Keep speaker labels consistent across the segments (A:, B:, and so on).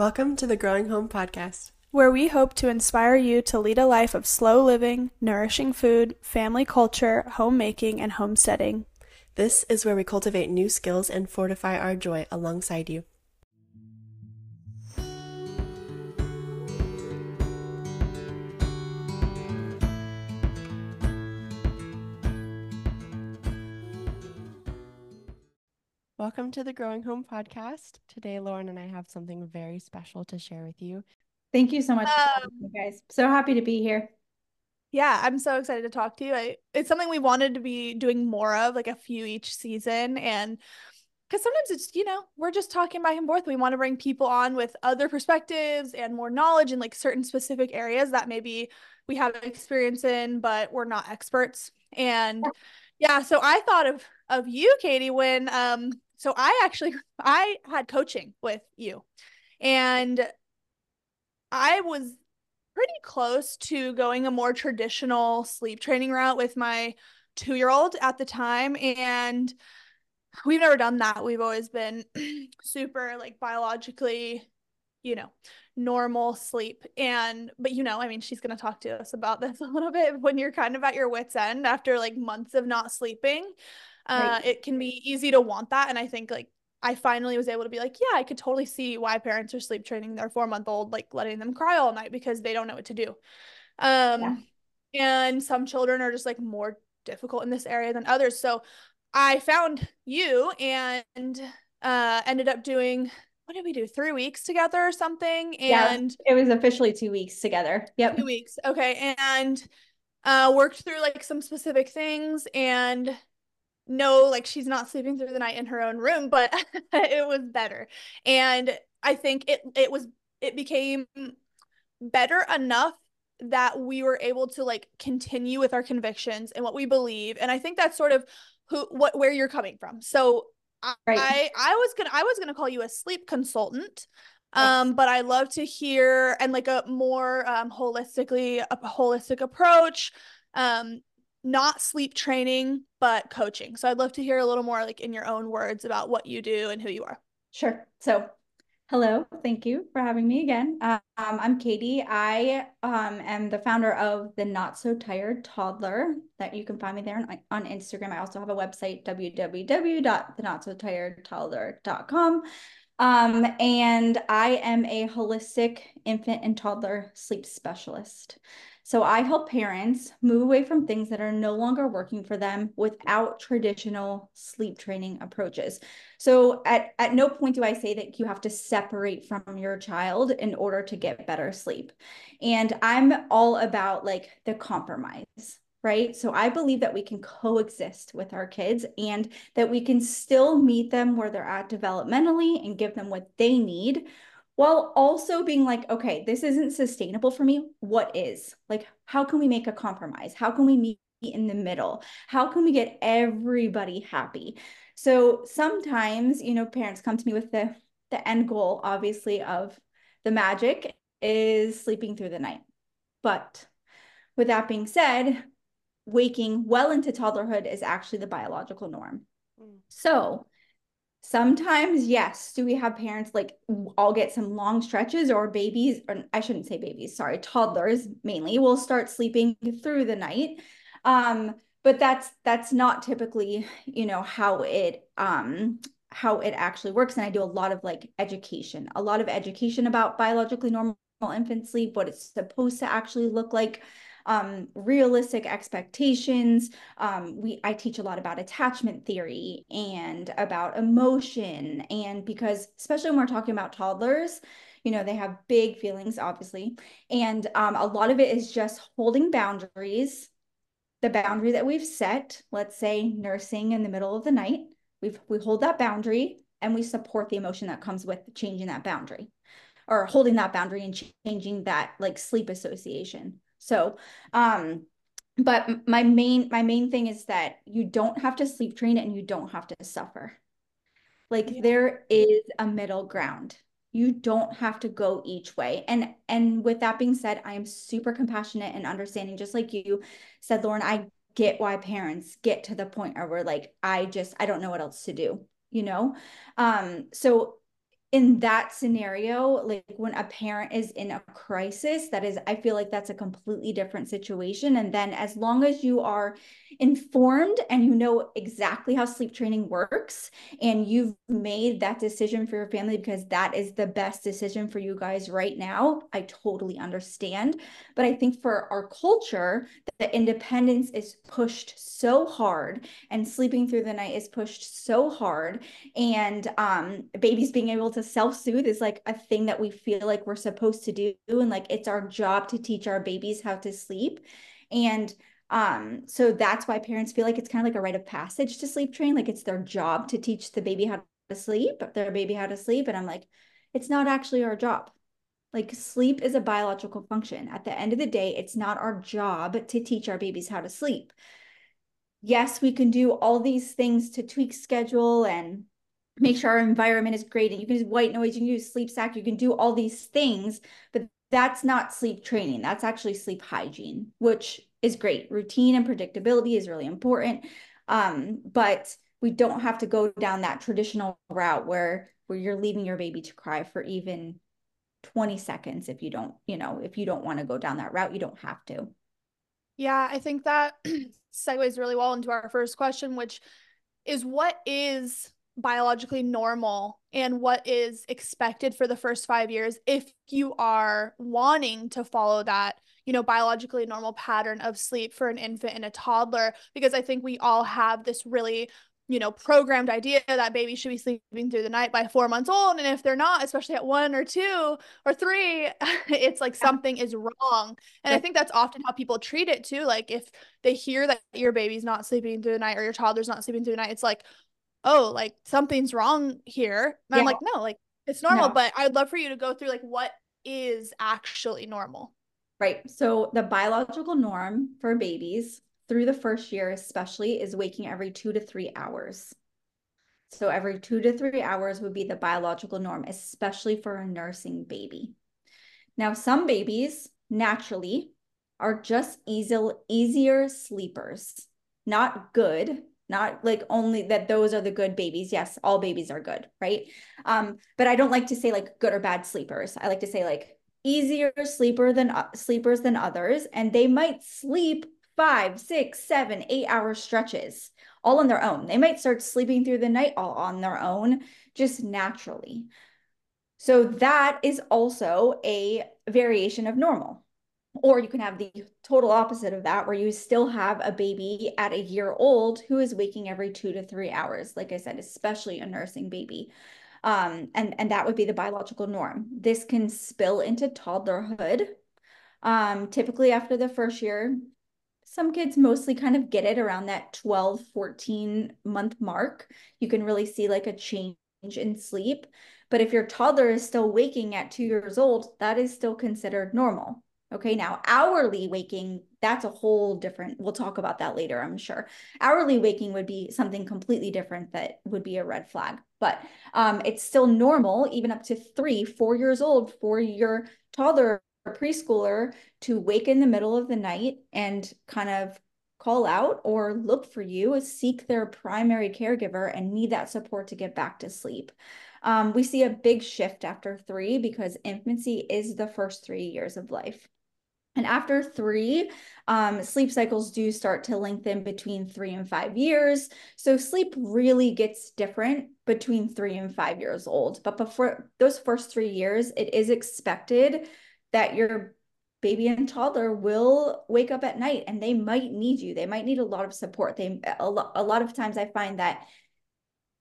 A: Welcome to the Growing Home Podcast,
B: where we hope to inspire you to lead a life of slow living, nourishing food, family culture, homemaking, and homesteading.
A: This is where we cultivate new skills and fortify our joy alongside you. Welcome to the Growing Home Podcast. Today, Lauren and I have something very special to share with you.
C: Thank you so much, um, you guys. So happy to be here.
B: Yeah, I'm so excited to talk to you. I, it's something we wanted to be doing more of, like a few each season. And because sometimes it's, you know, we're just talking back and forth. We want to bring people on with other perspectives and more knowledge in like certain specific areas that maybe we have experience in, but we're not experts. And yeah, so I thought of of you, Katie, when um so I actually I had coaching with you and I was pretty close to going a more traditional sleep training route with my 2-year-old at the time and we've never done that. We've always been super like biologically, you know, normal sleep. And but you know, I mean, she's going to talk to us about this a little bit when you're kind of at your wits end after like months of not sleeping uh, right. it can be easy to want that and i think like i finally was able to be like yeah i could totally see why parents are sleep training their four month old like letting them cry all night because they don't know what to do. Um yeah. and some children are just like more difficult in this area than others. So i found you and uh ended up doing what did we do? Three weeks together or something? And
C: yeah, it was officially two weeks together. Yep.
B: Two weeks. Okay. And uh worked through like some specific things and no, like she's not sleeping through the night in her own room, but it was better. And I think it it was it became better enough that we were able to like continue with our convictions and what we believe. And I think that's sort of who what where you're coming from. So right. I I was gonna I was gonna call you a sleep consultant. Um, yes. but I love to hear and like a more um holistically a holistic approach um not sleep training, but coaching. So I'd love to hear a little more, like in your own words, about what you do and who you are.
C: Sure. So, hello. Thank you for having me again. Um, I'm Katie. I um, am the founder of the Not So Tired Toddler. That you can find me there on, on Instagram. I also have a website www.thenotsotiredtoddler.com. Um, and I am a holistic infant and toddler sleep specialist. So I help parents move away from things that are no longer working for them without traditional sleep training approaches. So at, at no point do I say that you have to separate from your child in order to get better sleep. And I'm all about like the compromise right? So I believe that we can coexist with our kids and that we can still meet them where they're at developmentally and give them what they need while also being like, okay, this isn't sustainable for me. What is? Like, how can we make a compromise? How can we meet in the middle? How can we get everybody happy? So sometimes, you know, parents come to me with the the end goal, obviously, of the magic is sleeping through the night. But with that being said, waking well into toddlerhood is actually the biological norm. Mm. So Sometimes, yes. Do we have parents like all get some long stretches or babies, or I shouldn't say babies, sorry, toddlers mainly will start sleeping through the night. Um, but that's that's not typically, you know, how it um how it actually works. And I do a lot of like education, a lot of education about biologically normal infant sleep, what it's supposed to actually look like um, realistic expectations. Um, we I teach a lot about attachment theory and about emotion, and because especially when we're talking about toddlers, you know they have big feelings, obviously, and um, a lot of it is just holding boundaries. The boundary that we've set, let's say nursing in the middle of the night, we we hold that boundary and we support the emotion that comes with changing that boundary or holding that boundary and changing that like sleep association so, um, but my main my main thing is that you don't have to sleep train and you don't have to suffer. Like yeah. there is a middle ground. You don't have to go each way. And and with that being said, I am super compassionate and understanding just like you said Lauren, I get why parents get to the point where we're like I just I don't know what else to do, you know? Um so in that scenario, like when a parent is in a crisis, that is, I feel like that's a completely different situation. And then as long as you are informed and you know exactly how sleep training works and you've made that decision for your family because that is the best decision for you guys right now, I totally understand. But I think for our culture, the independence is pushed so hard and sleeping through the night is pushed so hard. And um, babies being able to to self-soothe is like a thing that we feel like we're supposed to do and like it's our job to teach our babies how to sleep. And um so that's why parents feel like it's kind of like a rite of passage to sleep train like it's their job to teach the baby how to sleep their baby how to sleep and i'm like it's not actually our job. Like sleep is a biological function. At the end of the day it's not our job to teach our babies how to sleep. Yes we can do all these things to tweak schedule and make sure our environment is great and you can use white noise you can use sleep sack, you can do all these things but that's not sleep training. That's actually sleep hygiene which is great. Routine and predictability is really important. Um, but we don't have to go down that traditional route where where you're leaving your baby to cry for even 20 seconds if you don't you know if you don't want to go down that route you don't have to.
B: Yeah i think that segues really well into our first question which is what is biologically normal and what is expected for the first five years if you are wanting to follow that you know biologically normal pattern of sleep for an infant and a toddler because i think we all have this really you know programmed idea that babies should be sleeping through the night by four months old and if they're not especially at one or two or three it's like something is wrong. And i think that's often how people treat it too like if they hear that your baby's not sleeping through the night or your toddler's not sleeping through the night it's like oh, like something's wrong here. And yeah. I'm like, no, like it's normal. No. But I'd love for you to go through like what is actually normal.
C: Right. So the biological norm for babies through the first year, especially, is waking every two to three hours. So every two to three hours would be the biological norm, especially for a nursing baby. Now, some babies naturally are just easy, easier sleepers, not good, not like only that those are the good babies. Yes all babies are good right? Um but i don't like to say like good or bad sleepers. I like to say like easier sleeper than uh, sleepers than others and they might sleep five six seven eight hour stretches all on their own. They might start sleeping through the night all on their own just naturally. So that is also a variation of normal or you can have the total opposite of that, where you still have a baby at a year old who is waking every two to three hours. Like I said, especially a nursing baby. Um, and, and that would be the biological norm. This can spill into toddlerhood. Um, typically, after the first year, some kids mostly kind of get it around that 12, 14 month mark. You can really see like a change in sleep. But if your toddler is still waking at two years old, that is still considered normal. Okay, now hourly waking, that's a whole different, we'll talk about that later, I'm sure. Hourly waking would be something completely different that would be a red flag, but um, it's still normal, even up to three, four years old, for your toddler or preschooler to wake in the middle of the night and kind of call out or look for you, seek their primary caregiver and need that support to get back to sleep. Um, we see a big shift after three because infancy is the first three years of life. And after three, um, sleep cycles do start to lengthen between three and five years. So sleep really gets different between three and five years old. But before those first three years, it is expected that your baby and toddler will wake up at night and they might need you. They might need a lot of support. They a, lo- a lot of times I find that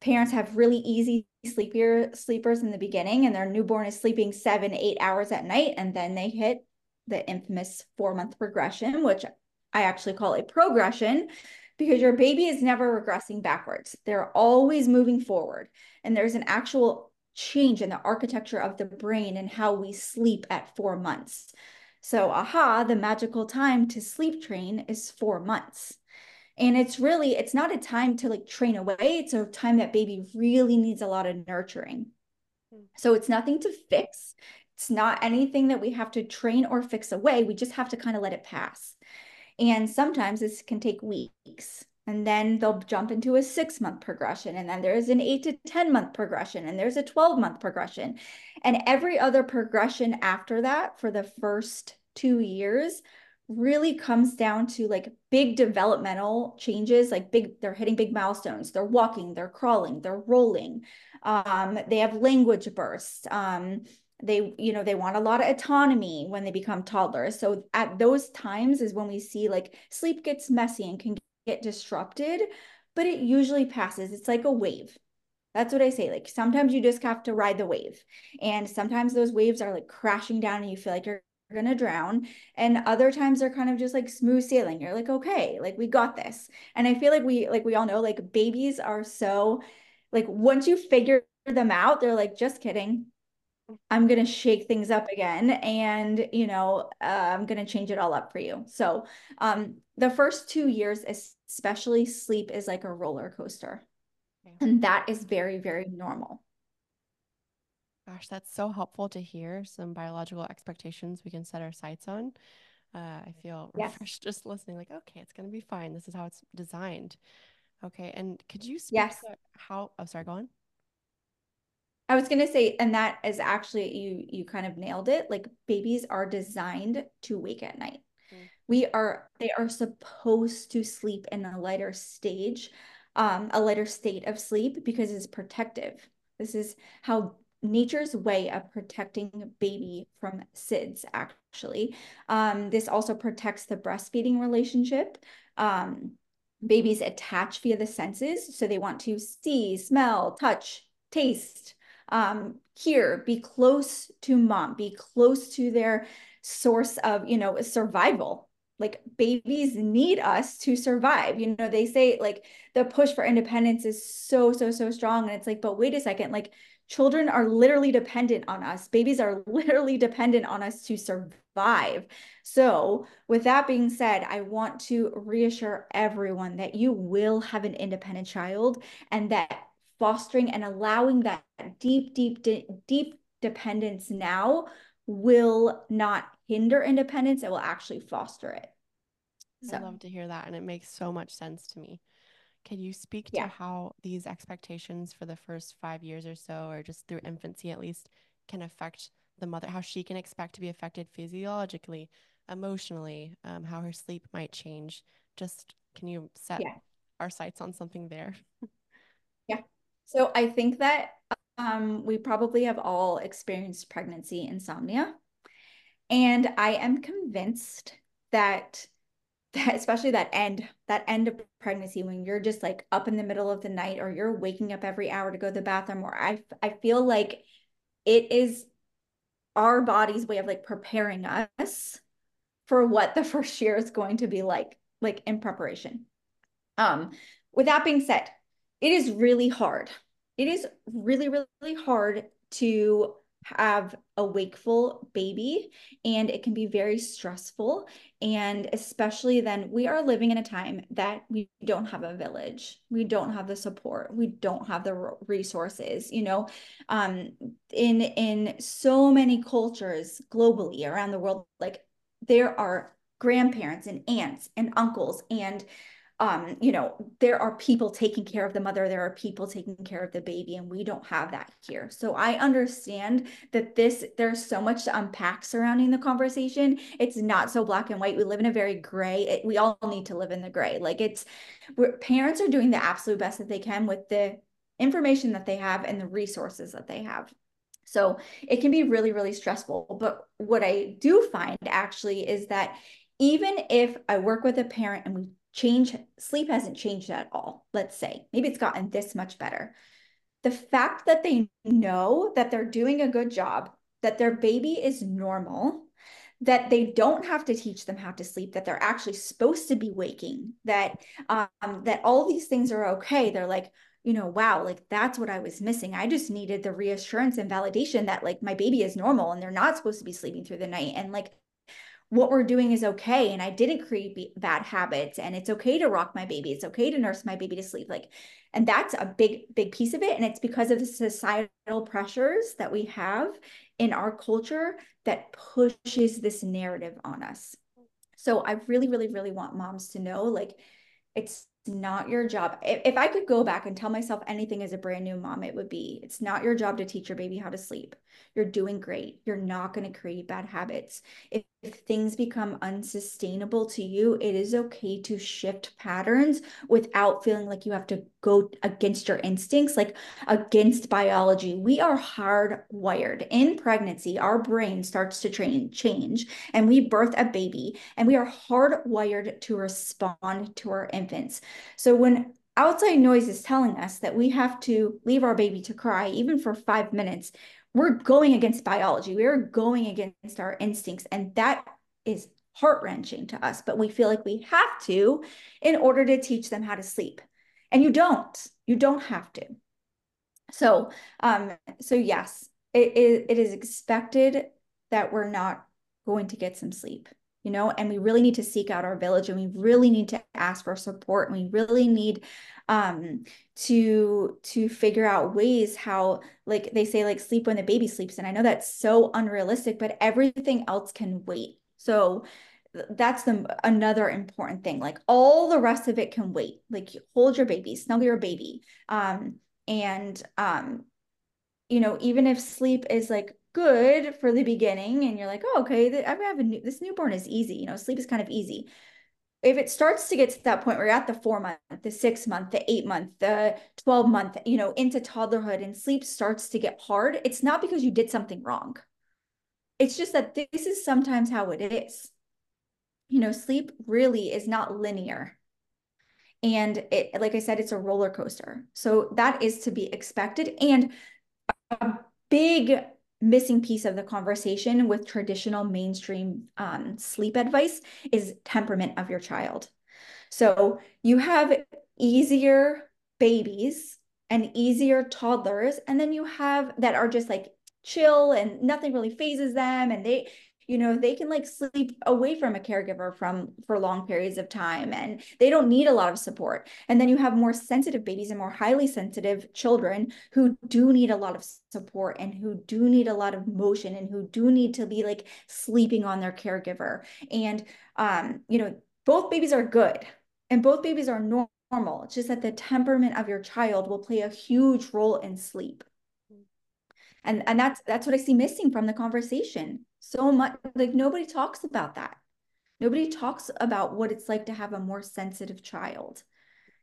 C: parents have really easy sleepier sleepers in the beginning and their newborn is sleeping seven, eight hours at night, and then they hit the infamous four month regression, which I actually call a progression because your baby is never regressing backwards. They're always moving forward. And there's an actual change in the architecture of the brain and how we sleep at four months. So, aha, the magical time to sleep train is four months. And it's really, it's not a time to like train away. It's a time that baby really needs a lot of nurturing. Hmm. So it's nothing to fix. It's not anything that we have to train or fix away. We just have to kind of let it pass. And sometimes this can take weeks. and then they'll jump into a six month progression and then there's an eight to 10 month progression and there's a 12 month progression and every other progression after that for the first two years really comes down to like big developmental changes like big they're hitting big milestones they're walking they're crawling they're rolling um, they have language bursts um, they you know they want a lot of autonomy when they become toddlers. So at those times is when we see like sleep gets messy and can get disrupted but it usually passes. It's like a wave. That's what i say like sometimes you just have to ride the wave. And sometimes those waves are like crashing down and you feel like you're gonna drown. And other times they're kind of just like smooth sailing. You're like okay like we got this. And i feel like we like we all know like babies are so like once you figure them out they're like just kidding I'm going to shake things up again and, you know, uh, I'm going to change it all up for you. So, um, the first two years, especially sleep is like a roller coaster. Okay. And that is very, very normal.
A: Gosh, that's so helpful to hear some biological expectations we can set our sights on. Uh, I feel refreshed yes. just listening, like, okay, it's going to be fine. This is how it's designed. Okay. And could you speak yes. to how, oh, sorry, go on.
C: I was going to say, and that is actually, you, you kind of nailed it. Like babies are designed to wake at night. Mm-hmm. We are, they are supposed to sleep in a lighter stage, um, a lighter state of sleep because it's protective. This is how nature's way of protecting baby from SIDS actually. Um, this also protects the breastfeeding relationship. Um, babies attach via the senses. So they want to see, smell, touch, taste, um, hear, be close to mom, be close to their source of, you know, survival. Like babies need us to survive. You know, they say like the push for independence is so, so, so strong. And it's like, but wait a second, like children are literally dependent on us. Babies are literally dependent on us to survive. So, with that being said, I want to reassure everyone that you will have an independent child and that fostering and allowing that deep, deep, deep dependence now will not hinder independence. It will actually foster it.
A: So. I love to hear that. And it makes so much sense to me. Can you speak to yeah. how these expectations for the first five years or so, or just through infancy at least, can affect the mother, how she can expect to be affected physiologically, emotionally, um, how her sleep might change? Just can you set yeah. our sights on something there?
C: So I think that um, we probably have all experienced pregnancy insomnia. And I am convinced that that especially that end that end of pregnancy when you're just like up in the middle of the night or you're waking up every hour to go to the bathroom or I I feel like it is our body's way of like preparing us for what the first year is going to be like like in preparation. Um with that being said, it is really hard. It is really, really hard to have a wakeful baby and it can be very stressful and especially then we are living in a time that we don't have a village we don't have the support we don't have the resources you know um in in so many cultures globally around the world like there are grandparents and aunts and uncles and um, you know, there are people taking care of the mother, there are people taking care of the baby, and we don't have that here. So I understand that this, there's so much to unpack surrounding the conversation. It's not so black and white. We live in a very gray, it, we all need to live in the gray. Like it's, parents are doing the absolute best that they can with the information that they have and the resources that they have. So it can be really, really stressful. But what I do find actually is that even if I work with a parent and we change sleep hasn't changed at all let's say. Maybe it's gotten this much better. The fact that they know that they're doing a good job that their baby is normal that they don't have to teach them how to sleep that they're actually supposed to be waking that um that all these things are okay. They're like you know wow like that's what i was missing. I just needed the reassurance and validation that like my baby is normal and they're not supposed to be sleeping through the night. And like what we're doing is okay and i didn't create bad habits and it's okay to rock my baby it's okay to nurse my baby to sleep like and that's a big big piece of it and it's because of the societal pressures that we have in our culture that pushes this narrative on us so i really really really want moms to know like it's not your job. If, if I could go back and tell myself anything as a brand new mom, it would be it's not your job to teach your baby how to sleep. You're doing great. You're not going to create bad habits. If, if things become unsustainable to you, it is okay to shift patterns without feeling like you have to go against your instincts, like against biology. We are hardwired. In pregnancy, our brain starts to train, change, and we birth a baby, and we are hardwired to respond to our infants. So when outside noise is telling us that we have to leave our baby to cry, even for five minutes, we're going against biology. We are going against our instincts. And that is heart wrenching to us, but we feel like we have to in order to teach them how to sleep. And you don't, you don't have to. So, um, so yes, it, it, it is expected that we're not going to get some sleep you know and we really need to seek out our village and we really need to ask for support and we really need um to to figure out ways how like they say like sleep when the baby sleeps and i know that's so unrealistic but everything else can wait. So that's the another important thing like all the rest of it can wait. Like hold your baby snuggle your baby um and um you know even if sleep is like good for the beginning and you're like oh okay i have a new, this newborn is easy you know sleep is kind of easy. If it starts to get to that point where you're at the four month the six month the eight month the 12 month you know into toddlerhood and sleep starts to get hard it's not because you did something wrong. It's just that this is sometimes how it is. You know sleep really is not linear. And it like i said it's a roller coaster. So that is to be expected and a big missing piece of the conversation with traditional mainstream um, sleep advice is temperament of your child. So you have easier babies and easier toddlers, and then you have that are just like chill and nothing really fazes them and they you know they can like sleep away from a caregiver from for long periods of time and they don't need a lot of support. And then you have more sensitive babies and more highly sensitive children who do need a lot of support and who do need a lot of motion and who do need to be like sleeping on their caregiver. And um you know both babies are good and both babies are normal. It's just that the temperament of your child will play a huge role in sleep and and that's that's what i see missing from the conversation. So much like nobody talks about that. Nobody talks about what it's like to have a more sensitive child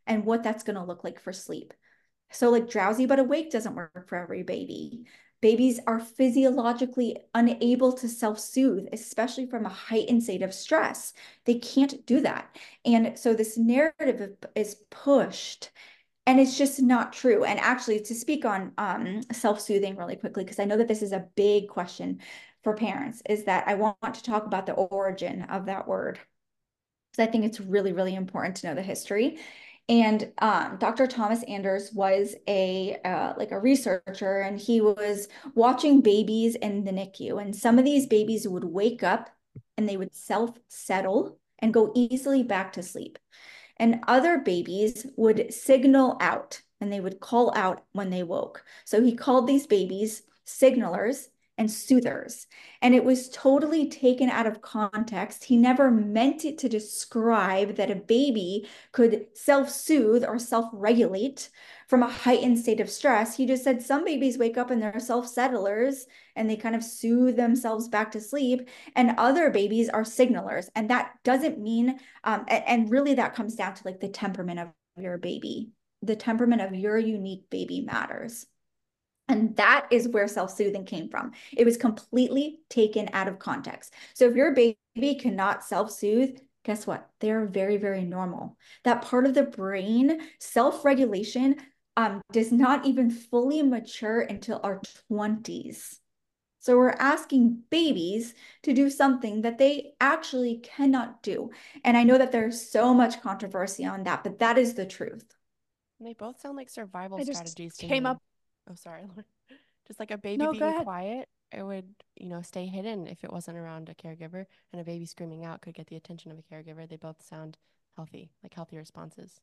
C: and what that's going to look like for sleep. So like drowsy but awake doesn't work for every baby. Babies are physiologically unable to self-soothe especially from a heightened state of stress. They can't do that. And so this narrative is pushed and it's just not true. And actually to speak on um, self-soothing really quickly because i know that this is a big question for parents is that i want to talk about the origin of that word. Because i think it's really really important to know the history. And um, dr thomas anders was a uh, like a researcher and he was watching babies in the nicu and some of these babies would wake up and they would self settle and go easily back to sleep and other babies would signal out and they would call out when they woke. So he called these babies signalers and soothers. And it was totally taken out of context. He never meant it to describe that a baby could self soothe or self regulate from a heightened state of stress. He just said some babies wake up and they're self settlers and they kind of soothe themselves back to sleep, and other babies are signalers. And that doesn't mean, um, and, and really that comes down to like the temperament of your baby. The temperament of your unique baby matters. And that is where self soothing came from. It was completely taken out of context. So if your baby cannot self soothe, guess what? They're very, very normal. That part of the brain, self regulation, um, does not even fully mature until our 20s. So we're asking babies to do something that they actually cannot do. And I know that there's so much controversy on that, but that is the truth.
A: They both sound like survival strategies.
B: came up
A: Oh, sorry. Just like a baby no, being quiet, it would, you know, stay hidden if it wasn't around a caregiver, and a baby screaming out could get the attention of a caregiver. They both sound healthy, like healthy responses.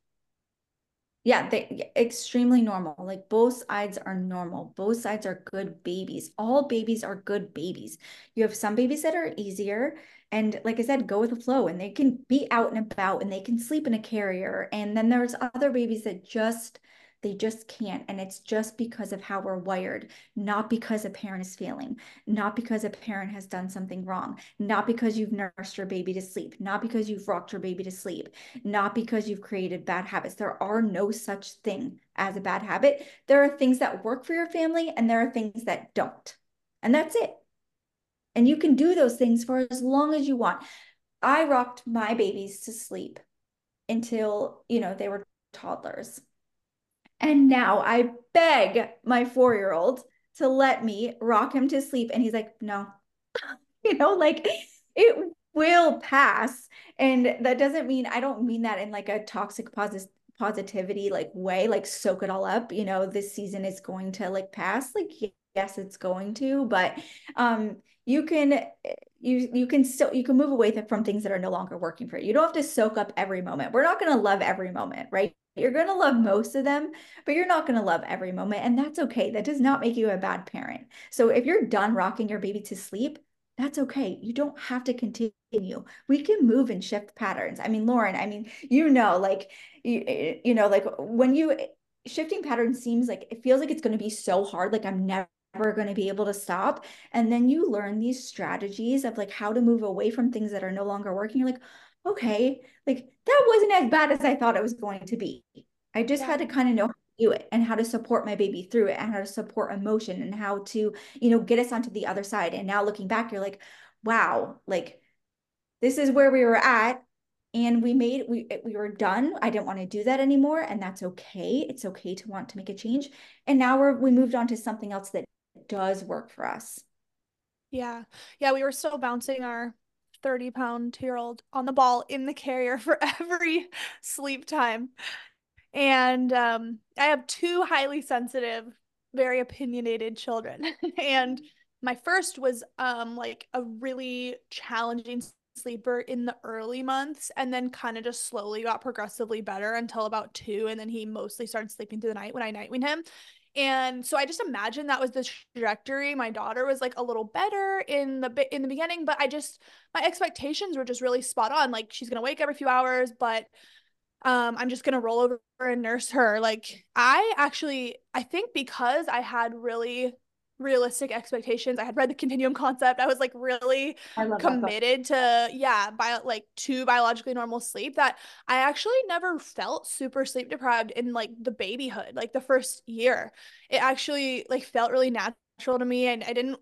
C: Yeah, they extremely normal. Like both sides are normal. Both sides are good babies. All babies are good babies. You have some babies that are easier and like I said, go with the flow and they can be out and about and they can sleep in a carrier. And then there's other babies that just they just can't. And it's just because of how we're wired, not because a parent is failing, not because a parent has done something wrong, not because you've nursed your baby to sleep, not because you've rocked your baby to sleep, not because you've created bad habits. There are no such thing as a bad habit. There are things that work for your family and there are things that don't. And that's it. And you can do those things for as long as you want. I rocked my babies to sleep until, you know, they were toddlers. And now I beg my four year old to let me rock him to sleep. And he's like, no, you know, like it will pass. And that doesn't mean, I don't mean that in like a toxic posit- positivity like way, like soak it all up. You know, this season is going to like pass. Like, yes, it's going to, but um, you can you you can still you can move away from things that are no longer working for you. You don't have to soak up every moment. We're not going to love every moment, right? You're going to love most of them, but you're not going to love every moment. And that's okay. That does not make you a bad parent. So if you're done rocking your baby to sleep, that's okay. You don't have to continue. We can move and shift patterns. I mean, Lauren, I mean, you know, like, you, you know, like when you shifting patterns seems like it feels like it's going to be so hard. Like I'm never going to be able to stop. And then you learn these strategies of like how to move away from things that are no longer working. You're like, okay, like that wasn't as bad as I thought it was going to be. I just yeah. had to kind of know how to do it and how to support my baby through it and how to support emotion and how to, you know, get us onto the other side. And now looking back, you're like, wow, like this is where we were at and we made we eh, we were done i didn't want to do that anymore and that's okay it's okay to want to make a change and now we're we moved on to something else that does work for us
B: yeah yeah we were still bouncing our 30 pound year old on the ball in the carrier for every sleep time. And um, I have two highly sensitive, very opinionated children. and my first was um, like a really challenging sleeper in the early months and then kind of just slowly got progressively better until about two. And then he mostly started sleeping through the night when I night weaned him. And so I just imagine that was the trajectory. My daughter was like a little better in the in the beginning, but I just my expectations were just really spot on. Like she's gonna wake every few hours, but um, I'm just gonna roll over and nurse her. Like I actually, I think because I had really realistic expectations. I had read the continuum concept. I was like really committed to yeah, bio like to biologically normal sleep that I actually never felt super sleep deprived in like the babyhood, like the first year. It actually like felt really natural to me and I didn't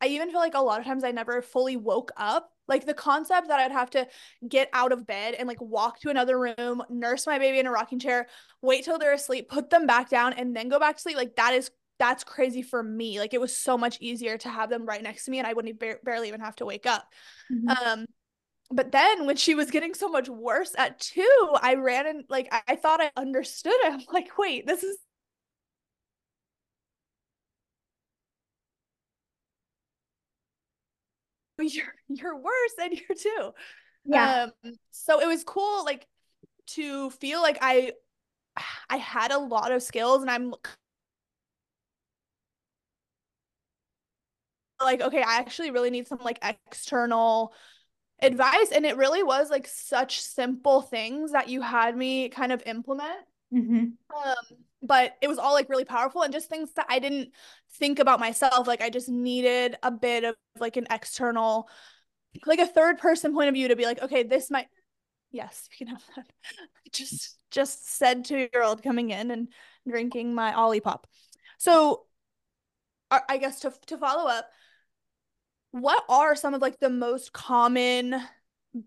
B: I even feel like a lot of times I never fully woke up. Like the concept that I'd have to get out of bed and like walk to another room, nurse my baby in a rocking chair, wait till they're asleep, put them back down, and then go back to sleep. Like that is that's crazy for me. Like it was so much easier to have them right next to me and I wouldn't ba- barely even have to wake up. Mm-hmm. Um but then when she was getting so much worse at 2, I ran and like I, I thought I understood it. I'm like, "Wait, this is you're you're worse and you're two. Yeah. Um, so it was cool like to feel like I I had a lot of skills and I'm like, okay, I actually really need some like external advice. And it really was like such simple things that you had me kind of implement. Mm-hmm. Um, but it was all like really powerful and just things that I didn't think about myself. Like I just needed a bit of like an external, like a third person point of view to be like, okay, this might yes, you can have that. just just said two year old coming in and drinking my Olipop. So I guess to to follow up, what are some of like the most common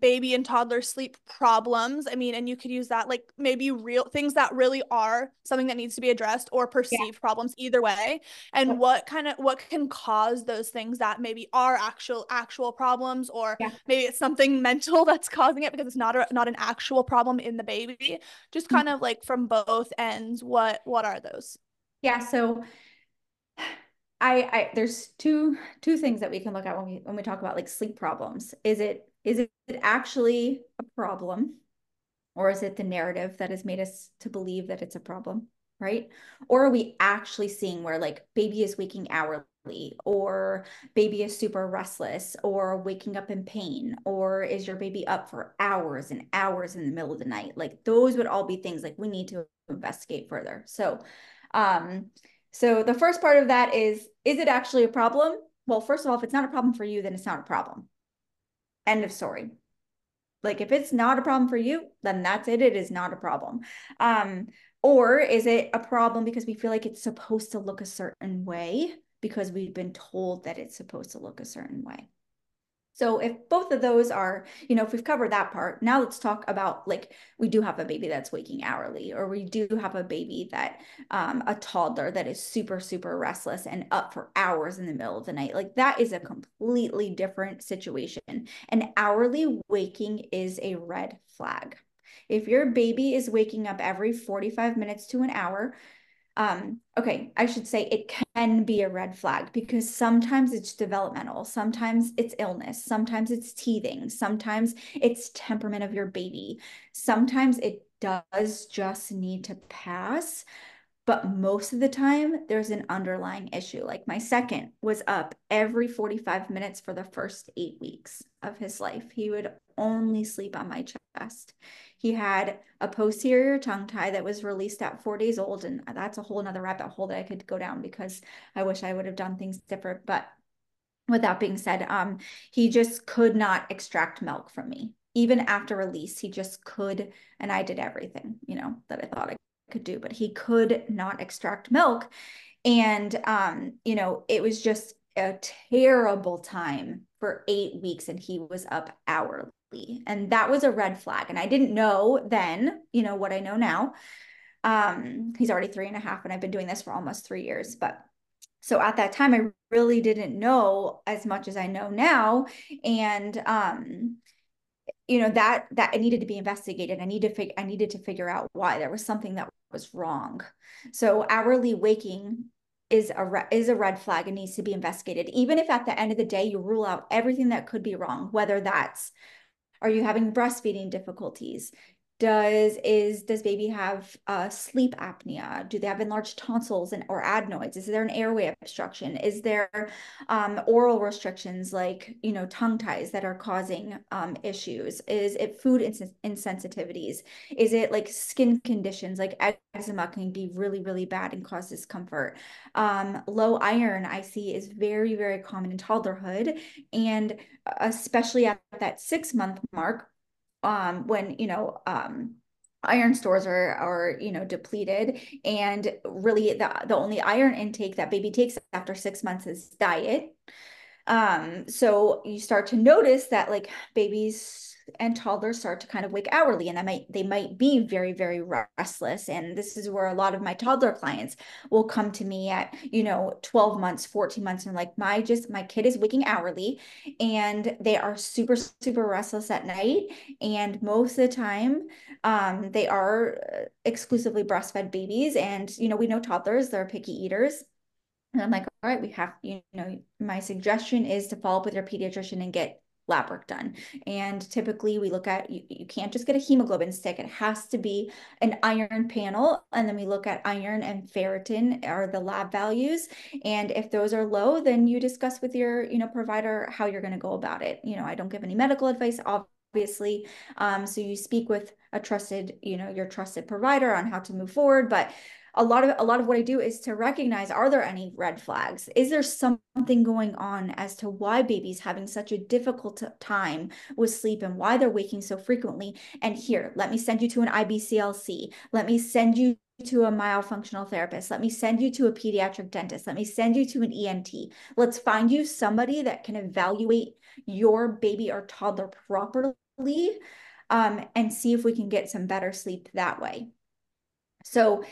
B: baby and toddler sleep problems i mean and you could use that like maybe real things that really are something that needs to be addressed or perceived yeah. problems either way and yeah. what kind of what can cause those things that maybe are actual actual problems or yeah. maybe it's something mental that's causing it because it's not a, not an actual problem in the baby just mm-hmm. kind mm-hmm. of like from both ends what what are those
C: yeah so I, I there's two two things that we can look at when we when we talk about like sleep problems. Is it is it actually a problem Or is it the narrative that has made us to believe that it's a problem? Right. Or are we actually seeing where like baby is waking hourly or baby is super restless or waking up in pain or is your baby up for hours and hours in the middle of the night like those would all be things like we need to investigate further so um so the first part of that is is it actually a problem? Well first of all if it's not a problem for you then it's not a problem. End of story. Like if it's not a problem for you then that's it. It is not a problem. Um or is it a problem because we feel like it's supposed to look a certain way because we've been told that it's supposed to look a certain way. So if both of those are, you know, if we've covered that part, now let's talk about like we do have a baby that's waking hourly, or we do have a baby that um, a toddler that is super super restless and up for hours in the middle of the night. Like that is a completely different situation. And hourly waking is a red flag. If your baby is waking up every 45 minutes to an hour, um, okay, I should say it can be a red flag because sometimes it's developmental, sometimes it's illness, sometimes it's teething, sometimes it's temperament of your baby, sometimes it does just need to pass. But most of the time, there's an underlying issue. Like my second was up every 45 minutes for the first eight weeks of his life. He would only sleep on my chest. He had a posterior tongue tie that was released at four days old. And that's a whole nother rabbit hole that I could go down because I wish I would have done things different. But with that being said, um, he just could not extract milk from me. Even after release, he just could, and I did everything, you know, that I thought I could do, but he could not extract milk. And um, you know, it was just a terrible time for eight weeks, and he was up hourly. And that was a red flag. And I didn't know then, you know, what I know now. Um, he's already three and a half, and I've been doing this for almost three years. But so at that time, I really didn't know as much as I know now. And um, you know, that that I needed to be investigated. I needed to fig- I needed to figure out why there was something that was wrong. So hourly waking is a re- is a red flag and needs to be investigated even if at the end of the day you rule out everything that could be wrong whether that's are you having breastfeeding difficulties? Does is does baby have uh, sleep apnea? Do they have enlarged tonsils and or adenoids? Is there an airway obstruction? Is there um, oral restrictions like you know tongue ties that are causing um, issues? Is it food ins- insensitivities? Is it like skin conditions like eczema can be really really bad and cause discomfort? Um, low iron I see is very very common in toddlerhood and especially at that six month mark um, when you know um, iron stores are are you know depleted. And really the, the only iron intake that baby takes after six months is diet. Um so you start to notice that like babies and toddlers start to kind of wake hourly and I might they might be very very restless. And this is where a lot of my toddler clients will come to me at you know 12 months 14 months and like my just my kid is waking hourly and they are super super restless at night. And most of the time um, they are uh, exclusively breastfed babies. And you know we know toddlers they're picky eaters. And I'm like, all right, we have, you know, my suggestion is to follow up with your pediatrician and get lab work done. And typically we look at, you, you can't just get a hemoglobin stick. It has to be an iron panel. And then we look at iron and ferritin are the lab values. And if those are low, then you discuss with your, you know, provider how you're going to go about it. You know, I don't give any medical advice, obviously. Um, so you speak with a trusted, you know, your trusted provider on how to move forward. But a lot of a lot of what I do is to recognize are there any red flags? Is there something going on as to why baby's having such a difficult time with sleep and why they're waking so frequently? And here, let me send you to an IBCLC. Let me send you to a myofunctional therapist. Let me send you to a pediatric dentist. Let me send you to an ENT. Let's find you somebody that can evaluate your baby or toddler properly um, and see if we can get some better sleep that way. So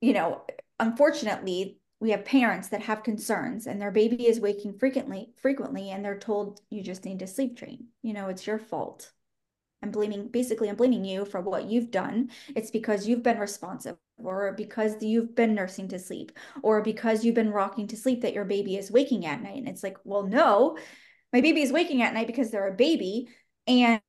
C: you know, unfortunately, we have parents that have concerns and their baby is waking frequently frequently and they're told you just need to sleep train. You know, it's your fault. I'm blaming basically I'm blaming you for what you've done. It's because you've been responsive or because you've been nursing to sleep or because you've been rocking to sleep that your baby is waking at night. And it's like, well, no, my baby is waking at night because they're a baby and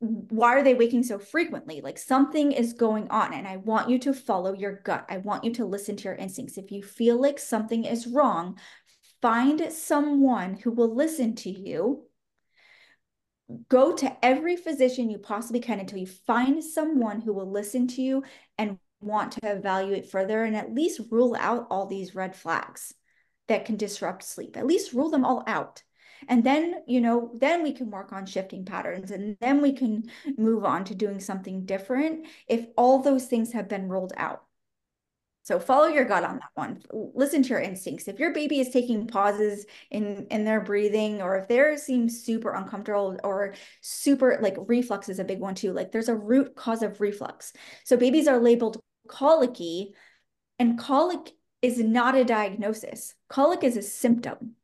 C: why are they waking so frequently? Like something is going on, and I want you to follow your gut. I want you to listen to your instincts. If you feel like something is wrong, find someone who will listen to you. Go to every physician you possibly can until you find someone who will listen to you and want to evaluate further and at least rule out all these red flags that can disrupt sleep. At least rule them all out. And then, you know, then we can work on shifting patterns and then we can move on to doing something different if all those things have been ruled out. So follow your gut on that one. Listen to your instincts. If your baby is taking pauses in in their breathing or if they seem super uncomfortable or super like reflux is a big one too. Like there's a root cause of reflux. So babies are labeled colicky and colic is not a diagnosis. Colic is a symptom.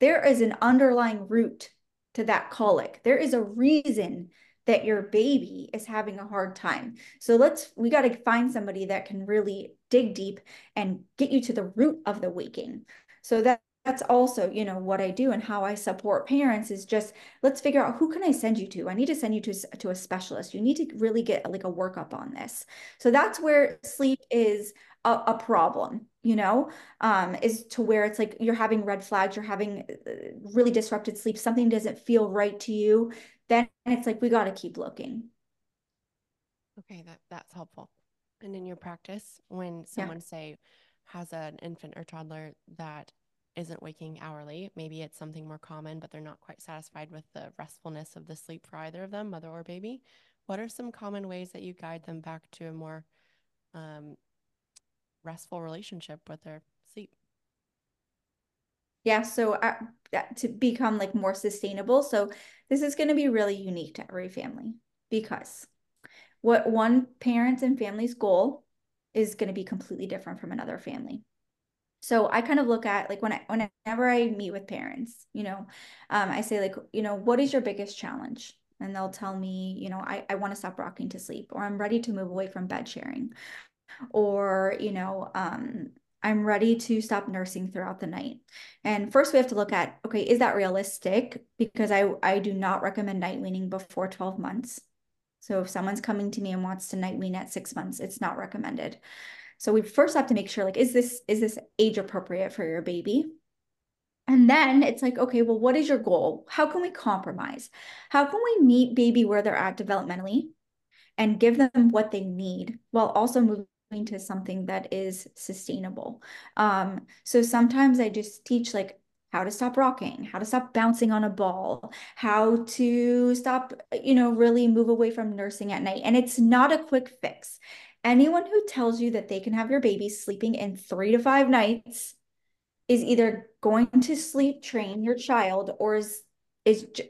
C: There is an underlying root to that colic. There is a reason that your baby is having a hard time. So let's, we got to find somebody that can really dig deep and get you to the root of the waking. So that that's also you know what i do and how i support parents is just let's figure out who can i send you to i need to send you to, to a specialist you need to really get like a workup on this so that's where sleep is a, a problem you know um is to where it's like you're having red flags you're having uh, really disrupted sleep something doesn't feel right to you then it's like we got to keep looking
A: okay that that's helpful and in your practice when someone yeah. say has an infant or toddler that isn't waking hourly maybe it's something more common but they're not quite satisfied with the restfulness of the sleep for either of them mother or baby what are some common ways that you guide them back to a more um, restful relationship with their sleep.
C: Yeah, so uh, to become like more sustainable. So this is going to be really unique to every family because what one parent and family's goal is going to be completely different from another family. So I kind of look at like when I whenever I meet with parents, you know, um, I say like, you know, what is your biggest challenge? And they'll tell me, you know, I, I want to stop rocking to sleep, or I'm ready to move away from bed sharing, or you know um, i'm ready to stop nursing throughout the night. And first we have to look at okay is that realistic? Because i i do not recommend night weaning before 12 months. So if someone's coming to me and wants to night wean at six months it's not recommended. So we first have to make sure like is this is this age appropriate for your baby? And then it's like, okay, well, what is your goal? How can we compromise? How can we meet baby where they're at developmentally and give them what they need while also moving to something that is sustainable. Um, so sometimes I just teach like how to stop rocking, how to stop bouncing on a ball, how to stop, you know, really move away from nursing at night. And it's not a quick fix. Anyone who tells you that they can have your baby sleeping in three to five nights is either going to sleep train your child or is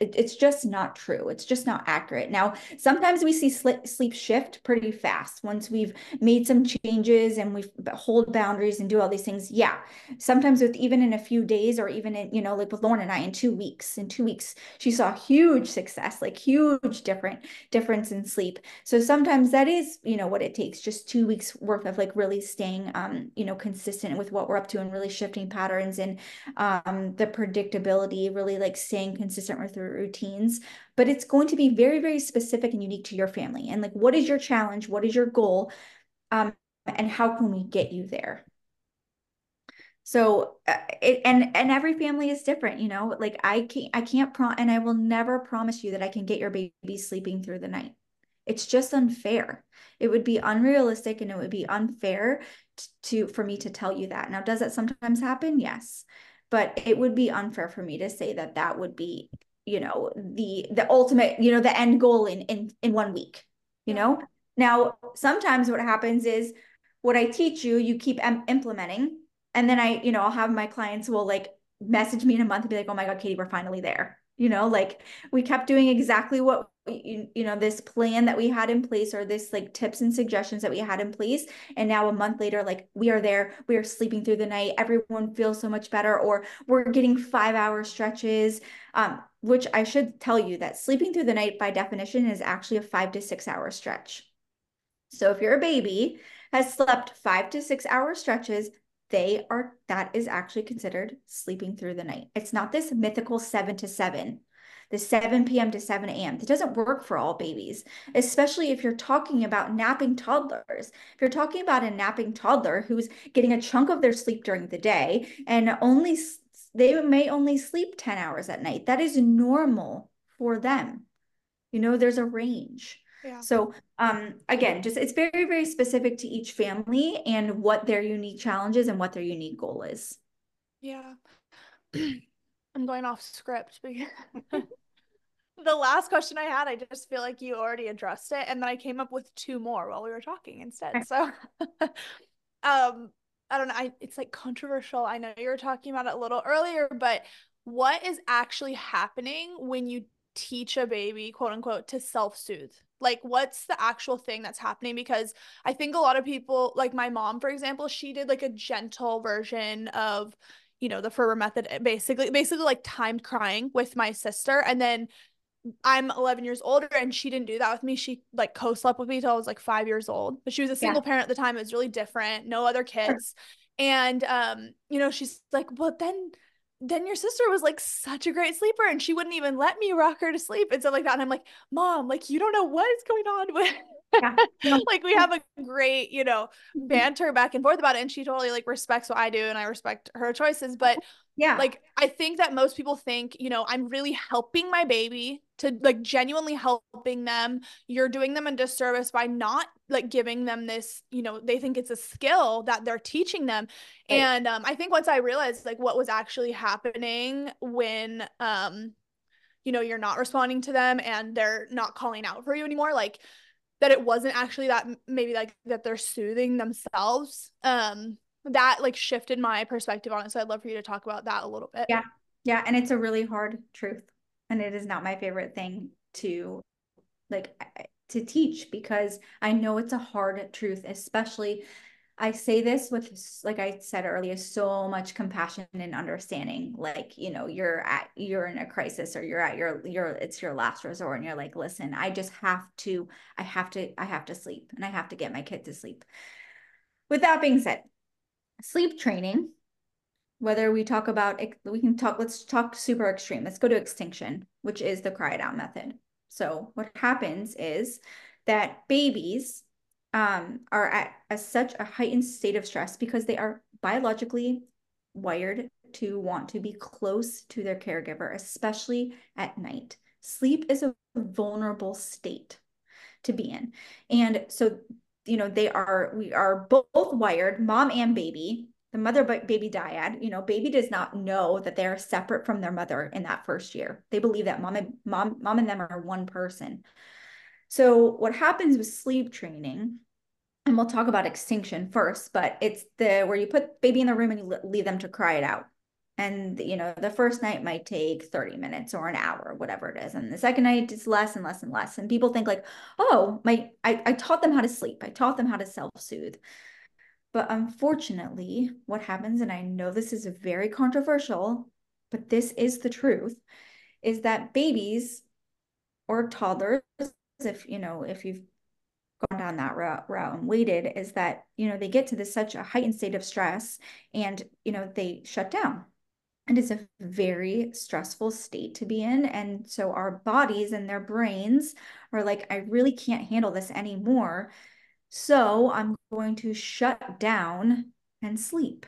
C: it's just not true. It's just not accurate. Now, sometimes we see sleep shift pretty fast once we've made some changes and we hold boundaries and do all these things. Yeah, sometimes with even in a few days or even in you know like with Lauren and I in two weeks. In two weeks, she saw huge success, like huge different difference in sleep. So sometimes that is you know what it takes, just two weeks worth of like really staying um you know consistent with what we're up to and really shifting patterns and um the predictability, really like staying consistent consistent with your routines, but it's going to be very, very specific and unique to your family. And like, what is your challenge? What is your goal? Um, and how can we get you there? So uh, it, and and every family is different, you know. Like I can't I can't prom and I will never promise you that I can get your baby sleeping through the night. It's just unfair. It would be unrealistic and it would be unfair to for me to tell you that. Now, does that sometimes happen? Yes but it would be unfair for me to say that that would be you know the the ultimate you know the end goal in in in one week you know? Now sometimes what happens is what i teach you you keep em- implementing and then i you know i'll have my clients will like message me in a month and be like oh my god katie we're finally there you know like we kept doing exactly what you, you know this plan that we had in place or this like tips and suggestions that we had in place. And now a month later like we are there. We are sleeping through the night. Everyone feels so much better or we're getting five hour stretches um, which i should tell you that sleeping through the night by definition is actually a five to six hour stretch. So if your baby has slept five to six hour stretches they are that is actually considered sleeping through the night it's not this mythical seven to seven the 7 p.m. to 7 a.m. That doesn't work for all babies, especially if you're talking about napping toddlers. If you're talking about a napping toddler who's getting a chunk of their sleep during the day and only they may only sleep 10 hours at night. That is normal for them. You know, there's a range. Yeah. So um again, just it's very, very specific to each family and what their unique challenges and what their unique goal is.
B: Yeah. I'm going off script because the last question I had, I just feel like you already addressed it. And then I came up with two more while we were talking instead. So um I don't know. I, it's like controversial. I know you were talking about it a little earlier, but what is actually happening when you teach a baby, quote unquote, to self soothe? Like, what's the actual thing that's happening? Because I think a lot of people, like my mom, for example, she did like a gentle version of, you know, the Ferber method, eh, basically, basically like timed crying with my sister. And then I'm 11 years older and she didn't do that with me. She like co slept with me till I was like five years old, but she was a single yeah. parent at the time. It was really different, no other kids. And, um, you know, she's like, well, then, then your sister was like such a great sleeper and she wouldn't even let me rock her to sleep and stuff like that. And I'm like, mom, like, you don't know what is going on with. Yeah. like we have a great, you know, mm-hmm. banter back and forth about it. And she totally like respects what I do and I respect her choices. But yeah, like I think that most people think, you know, I'm really helping my baby to like genuinely helping them. You're doing them a disservice by not like giving them this you know they think it's a skill that they're teaching them. Right. and um, i think once i realized like what was actually happening when um you know you're not responding to them and they're not calling out for you anymore like that it wasn't actually that maybe like that they're soothing themselves um that like shifted my perspective on it so i'd love for you to talk about that a little bit
C: yeah yeah and it's a really hard truth and it is not my favorite thing to like to teach because I know it's a hard truth, especially I say this with like I said earlier, so much compassion and understanding. Like, you know, you're at you're in a crisis or you're at your your it's your last resort and you're like, listen, I just have to, I have to, I have to sleep and I have to get my kid to sleep. With that being said, sleep training whether we talk about we can talk let's talk super extreme. Let's go to extinction which is the cry it out method. So what happens is that babies um, are at a, such a heightened state of stress because they are biologically wired to want to be close to their caregiver especially at night. Sleep is a vulnerable state to be in. And so you know they are we are both wired mom and baby the mother baby dyad, you know, baby does not know that they're separate from their mother in that first year. They believe that mom and mom, mom and them are one person. So what happens with sleep training, and we'll talk about extinction first, but it's the where you put baby in the room and you leave them to cry it out. And you know, the first night might take 30 minutes or an hour, whatever it is. And the second night is less and less and less. And people think like, oh, my I, I taught them how to sleep. I taught them how to self-soothe. But unfortunately, what happens, and I know this is very controversial, but this is the truth, is that babies or toddlers, if you know, if you've gone down that route, route and waited, is that you know they get to this such a heightened state of stress, and you know they shut down. And it's a very stressful state to be in. And so our bodies and their brains are like, I really can't handle this anymore. So I'm going to shut down and sleep.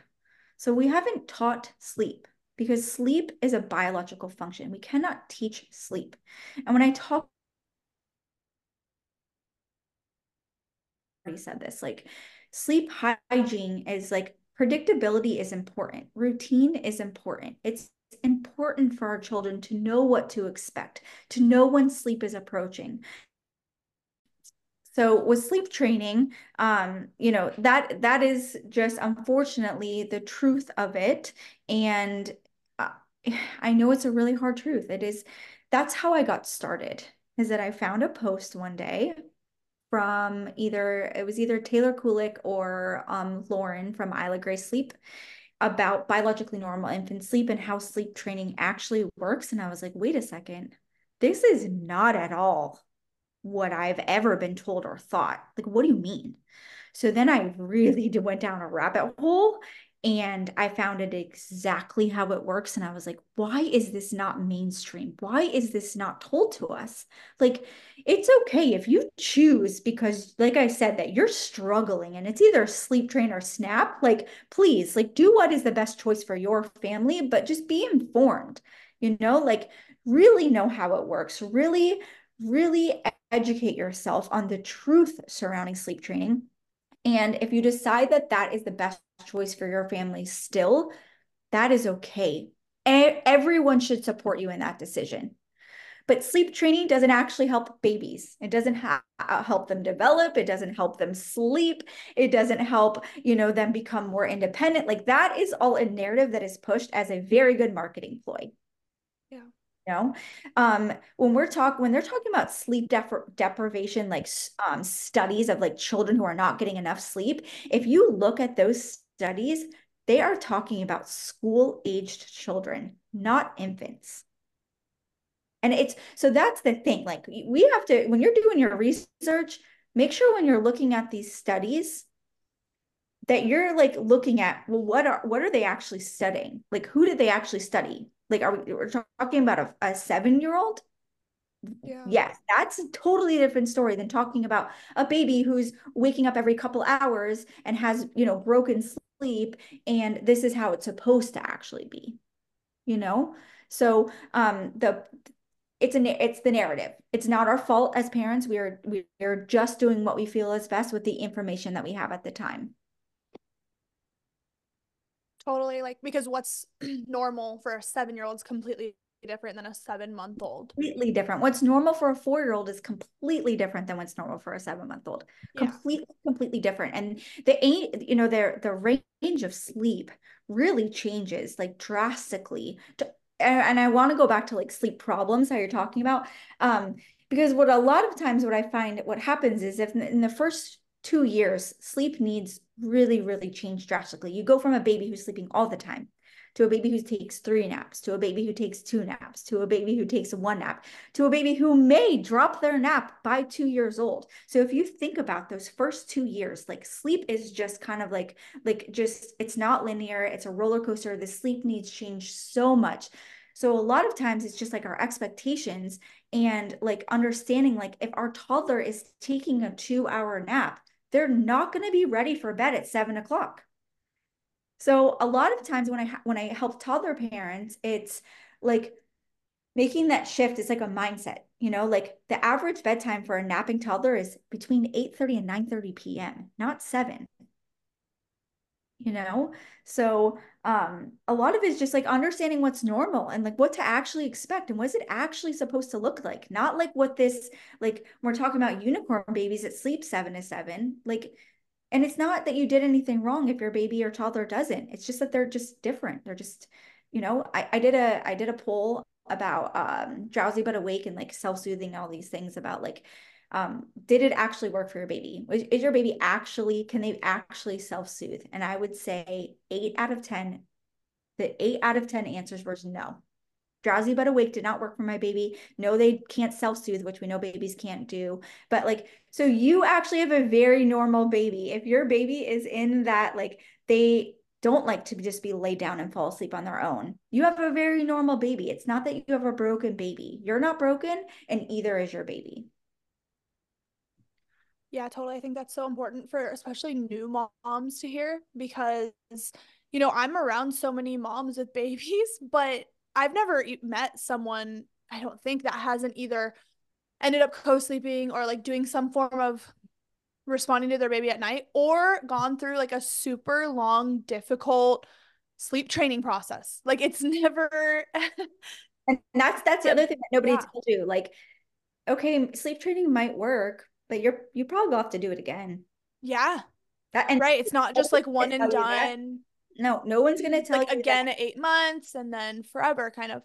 C: So we haven't taught sleep because sleep is a biological function. We cannot teach sleep. And when I talk, I already said this, like sleep hygiene is like predictability is important. Routine is important. It's important for our children to know what to expect, to know when sleep is approaching, so with sleep training, um, you know, that that is just unfortunately the truth of it. And uh, I know it's a really hard truth. It is, that's how I got started, is that I found a post one day from either, it was either Taylor Kulik or um, Lauren from Isla Gray Sleep about biologically normal infant sleep and how sleep training actually works. And I was like, wait a second, this is not at all what I've ever been told or thought. Like, what do you mean? So then I really went down a rabbit hole and I found it exactly how it works. And I was like, why is this not mainstream? Why is this not told to us? Like, it's okay if you choose, because, like I said, that you're struggling and it's either sleep train or snap. Like, please, like, do what is the best choice for your family, but just be informed, you know, like, really know how it works, really, really educate yourself on the truth surrounding sleep training. And if you decide that that is the best choice for your family still, that is okay. Everyone should support you in that decision. But sleep training doesn't actually help babies. It doesn't ha- uh, help them develop. It doesn't help them sleep. It doesn't help, you know, them become more independent. Like that is all a narrative that is pushed as a very good marketing ploy. You know, um, when we're talking, when they're talking about sleep depri- deprivation, like um, studies of like children who are not getting enough sleep, if you look at those studies, they are talking about school aged children, not infants. And it's so that's the thing. Like we have to, when you're doing your research, make sure when you're looking at these studies that you're like looking at, well, what are what are they actually studying? Like who did they actually study? Like are we we're talking about a, a seven-year-old? Yeah. Yes, that's a totally different story than talking about a baby who's waking up every couple hours and has, you know, broken sleep and this is how it's supposed to actually be. You know? So, um the it's an it's the narrative. It's not our fault as parents. We are we are just doing what we feel is best with the information that we have at the time.
B: Totally like because what's normal for a 7-year-old is completely different than a 7-month-old.
C: Completely different. What's normal for a 4-year-old is completely different than what's normal for a 7-month-old. Yeah. Completely completely different. And the a you know their the range of sleep really changes like drastically to and I want to go back to like sleep problems, how you're talking about. Um, because what a lot of times what I find what happens is if in the first two years, sleep needs really, really change drastically. You go from a baby who's sleeping all the time to a baby who takes three naps, to a baby who takes two naps, to a baby who takes one nap, to a baby who may drop their nap by two years old. So if you think about those first two years, like sleep is just kind of like, like just, it's not linear, it's a roller coaster. The sleep needs change so much. So a lot of times it's just like our expectations and like understanding like if our toddler is taking a two hour nap, they're not going to be ready for bed at seven o'clock. So a lot of times when I when I help toddler parents, it's like making that shift is like a mindset, you know, like the average bedtime for a napping toddler is between 8:30 and 9:30 p.m., not 7. You know? So um a lot of it is just like understanding what's normal and like what to actually expect and what's it actually supposed to look like. Not like what this like we're talking about unicorn babies that sleep 7 to 7. Like and it's not that you did anything wrong if your baby or toddler doesn't. It's just that they're just different. They're just, you know, I, I did a I did a poll about um drowsy but awake and like self-soothing all these things about like um did it actually work for your baby is, is your baby actually can they actually self-soothe and i would say eight out of ten the eight out of ten answers was no drowsy but awake did not work for my baby. No, they can't self soothe, which we know babies can't do. But like, so you actually have a very normal baby. If your baby is in that, like, they don't like to just be laid down and fall asleep on their own, you have a very normal baby. It's not that you have a broken baby. You're not broken, and either is your baby.
B: Yeah, totally. I think that's so important for especially new moms to hear because, you know, I'm around so many moms with babies, but I've never met someone, I don't think, that hasn't either ended up co sleeping or like doing some form of responding to their baby at night or gone through like a super long, difficult sleep training process. Like it's never.
C: and that's that's the other thing that nobody yeah. told you. Like, okay, sleep training might work, but you're you probably have to do it again.
B: Yeah. That, and right. It's not just like one and done.
C: No, no one's gonna tell
B: like
C: you
B: again that. eight months and then forever, kind of.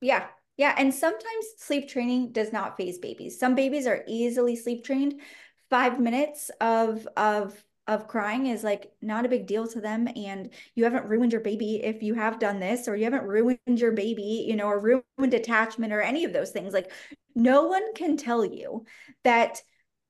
C: Yeah, yeah, and sometimes sleep training does not faze babies. Some babies are easily sleep trained. Five minutes of of of crying is like not a big deal to them and you haven't ruined your baby if you have done this or you haven't ruined your baby you know or ruined attachment or any of those things like no one can tell you that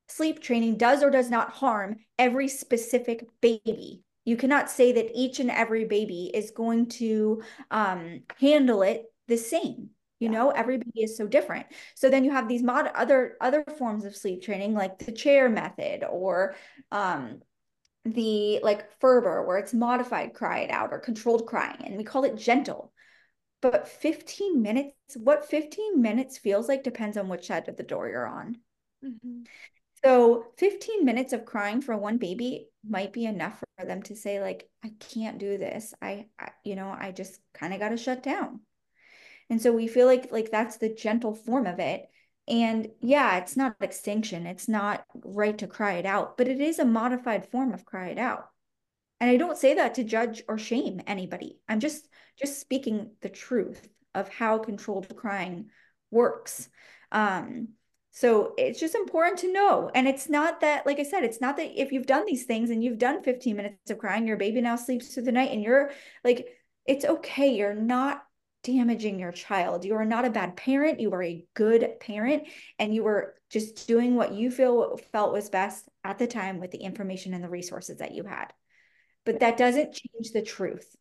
C: sleep training does or does not harm every specific baby You cannot say that each and every baby is going to um, handle it the same. You yeah. know, every baby is so different. So then you have these mod other other forms of sleep training, like the chair method or um, the like Ferber, where it's modified cry it out or controlled crying, and we call it gentle. But 15 minutes, what 15 minutes feels like depends on which side of the door you're on. Mm-hmm. So 15 minutes of crying for one baby might be enough for them to say, like, I can't do this. I, I you know, I just kind of got to shut down. And so we feel like like that's the gentle form of it. And yeah, it's not extinction. It's not right to cry it out, but it is a modified form of cry it out. And I don't say that to judge or shame anybody. I'm just just speaking the truth of how controlled crying works. Um, so it's just important to know. And it's not that, like I said, it's not that if you've done these things and you've done 15 minutes of crying, your baby now sleeps through the night and you're like, it's okay. You're not damaging your child. You are not a bad parent. You are a good parent and you were just doing what you feel felt was best at the time with the information and the resources that you had. But that doesn't change the truth.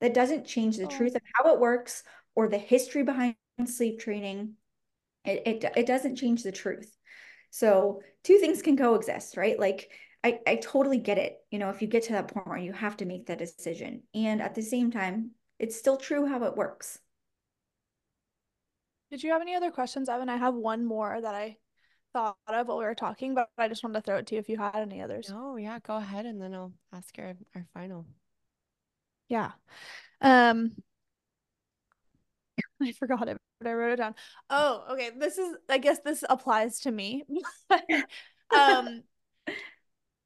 C: That doesn't change the oh. truth of how it works or the history behind sleep training. It, it, it doesn't change the truth. So two things can coexist, right? Like I, I totally get it. You know, if you get to that point where you have to make that decision. And at the same time, it's still true how it works.
B: Did you have any other questions, Evan? I have one more that I thought of while we were talking, but I just wanted to throw it to you if you had any others.
A: Oh, yeah, go ahead and then I'll ask our, our final.
B: Yeah. Um I forgot it, but I wrote it down. Oh, okay. This is I guess this applies to me. um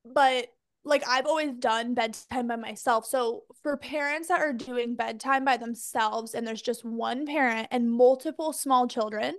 B: but like I've always done bedtime by myself. So for parents that are doing bedtime by themselves and there's just one parent and multiple small children,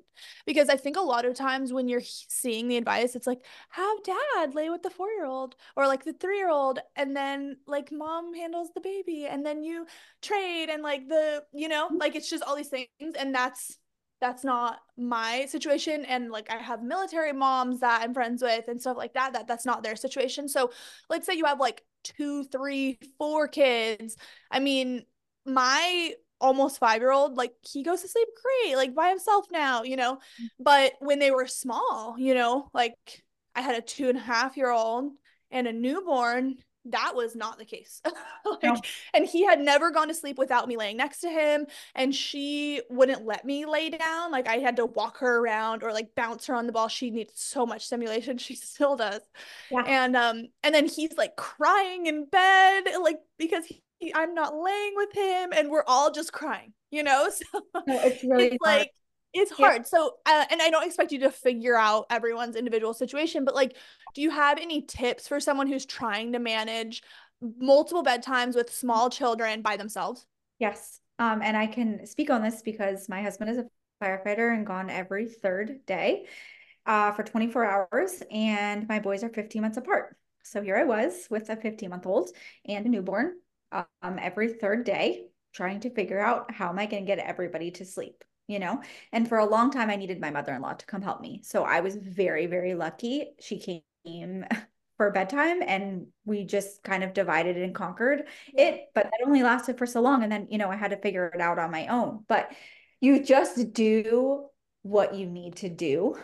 B: because I think a lot of times when you're seeing the advice, it's like have dad lay with the four year old or like the three year old, and then like mom handles the baby, and then you trade and like the you know like it's just all these things, and that's that's not my situation and like i have military moms that i'm friends with and stuff like that that that's not their situation. So let's say you have like two three four kids. I mean my almost five year old like he goes to sleep great like by himself now you know? Mm-hmm. but when they were small you know like i had a two and a half year old and a newborn that was not the case. like, no. And he had never gone to sleep without me laying next to him. And she wouldn't let me lay down. Like I had to walk her around or like bounce her on the ball. She needs so much stimulation. She still does. Yeah. And um, and then he's like crying in bed, like because he, I'm not laying with him, and we're all just crying, you know. So no, it's really it's like it's hard. Yeah. So, uh, and I don't expect you to figure out everyone's individual situation, but like, do you have any tips for someone who's trying to manage multiple bedtimes with small children by themselves?
C: Yes. Um, and I can speak on this because my husband is a firefighter and gone every third day uh, for 24 hours, and my boys are 15 months apart. So here I was with a 15 month old and a newborn um, every third day, trying to figure out how am I going to get everybody to sleep you know? And for a long time i needed my mother-in-law to come help me. So i was very very lucky. She came for bedtime and we just kind of divided and conquered it but that only lasted for so long. And then you know i had to figure it out on my own. But you just do what you need to do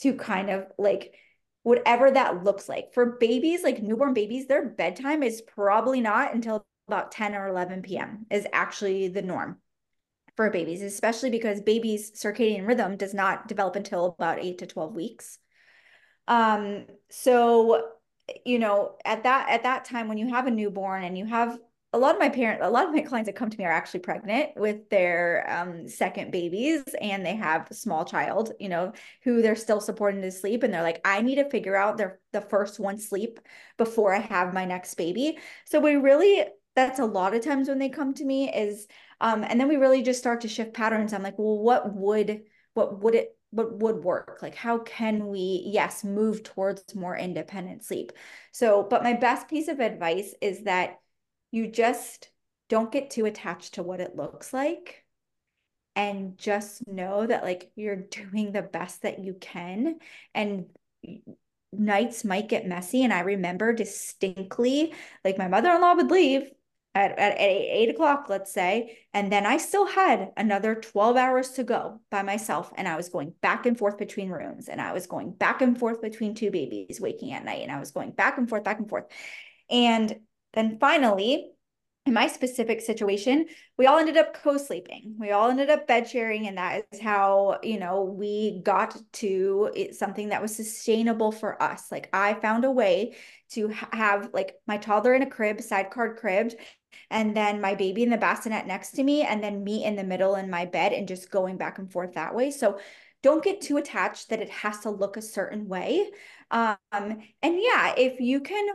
C: to kind of like whatever that looks like. For babies like newborn babies their bedtime is probably not until about 10 or 11 p.m is actually the norm for babies, especially because babies' circadian rhythm does not develop until about eight to 12 weeks. Um, so, you know, at that at that time when you have a newborn and you have a lot of my parents, a lot of my clients that come to me are actually pregnant with their um, second babies and they have a small child, you know, who they're still supporting to sleep. And they're like, I need to figure out their the first one sleep before I have my next baby. So we really, that's a lot of times when they come to me is um, and then we really just start to shift patterns. I'm like, well, what would what would it what would work? Like, how can we, yes, move towards more independent sleep? So, but my best piece of advice is that you just don't get too attached to what it looks like and just know that like you're doing the best that you can and nights might get messy. And I remember distinctly, like my mother in law would leave at, at, eight o'clock, let's say. And then I still had another 12 hours to go by myself. And I was going back and forth between rooms and I was going back and forth between two babies waking at night. And I was going back and forth, back and forth. And then finally, in my specific situation, we all ended up co-sleeping. We all ended up bed sharing, and that is how you know we got to something that was sustainable for us. Like I found a way to have like my toddler in a crib, sidecar cribbed, and then my baby in the bassinet next to me, and then me in the middle in my bed, and just going back and forth that way. So don't get too attached that it has to look a certain way. Um, and yeah, if you can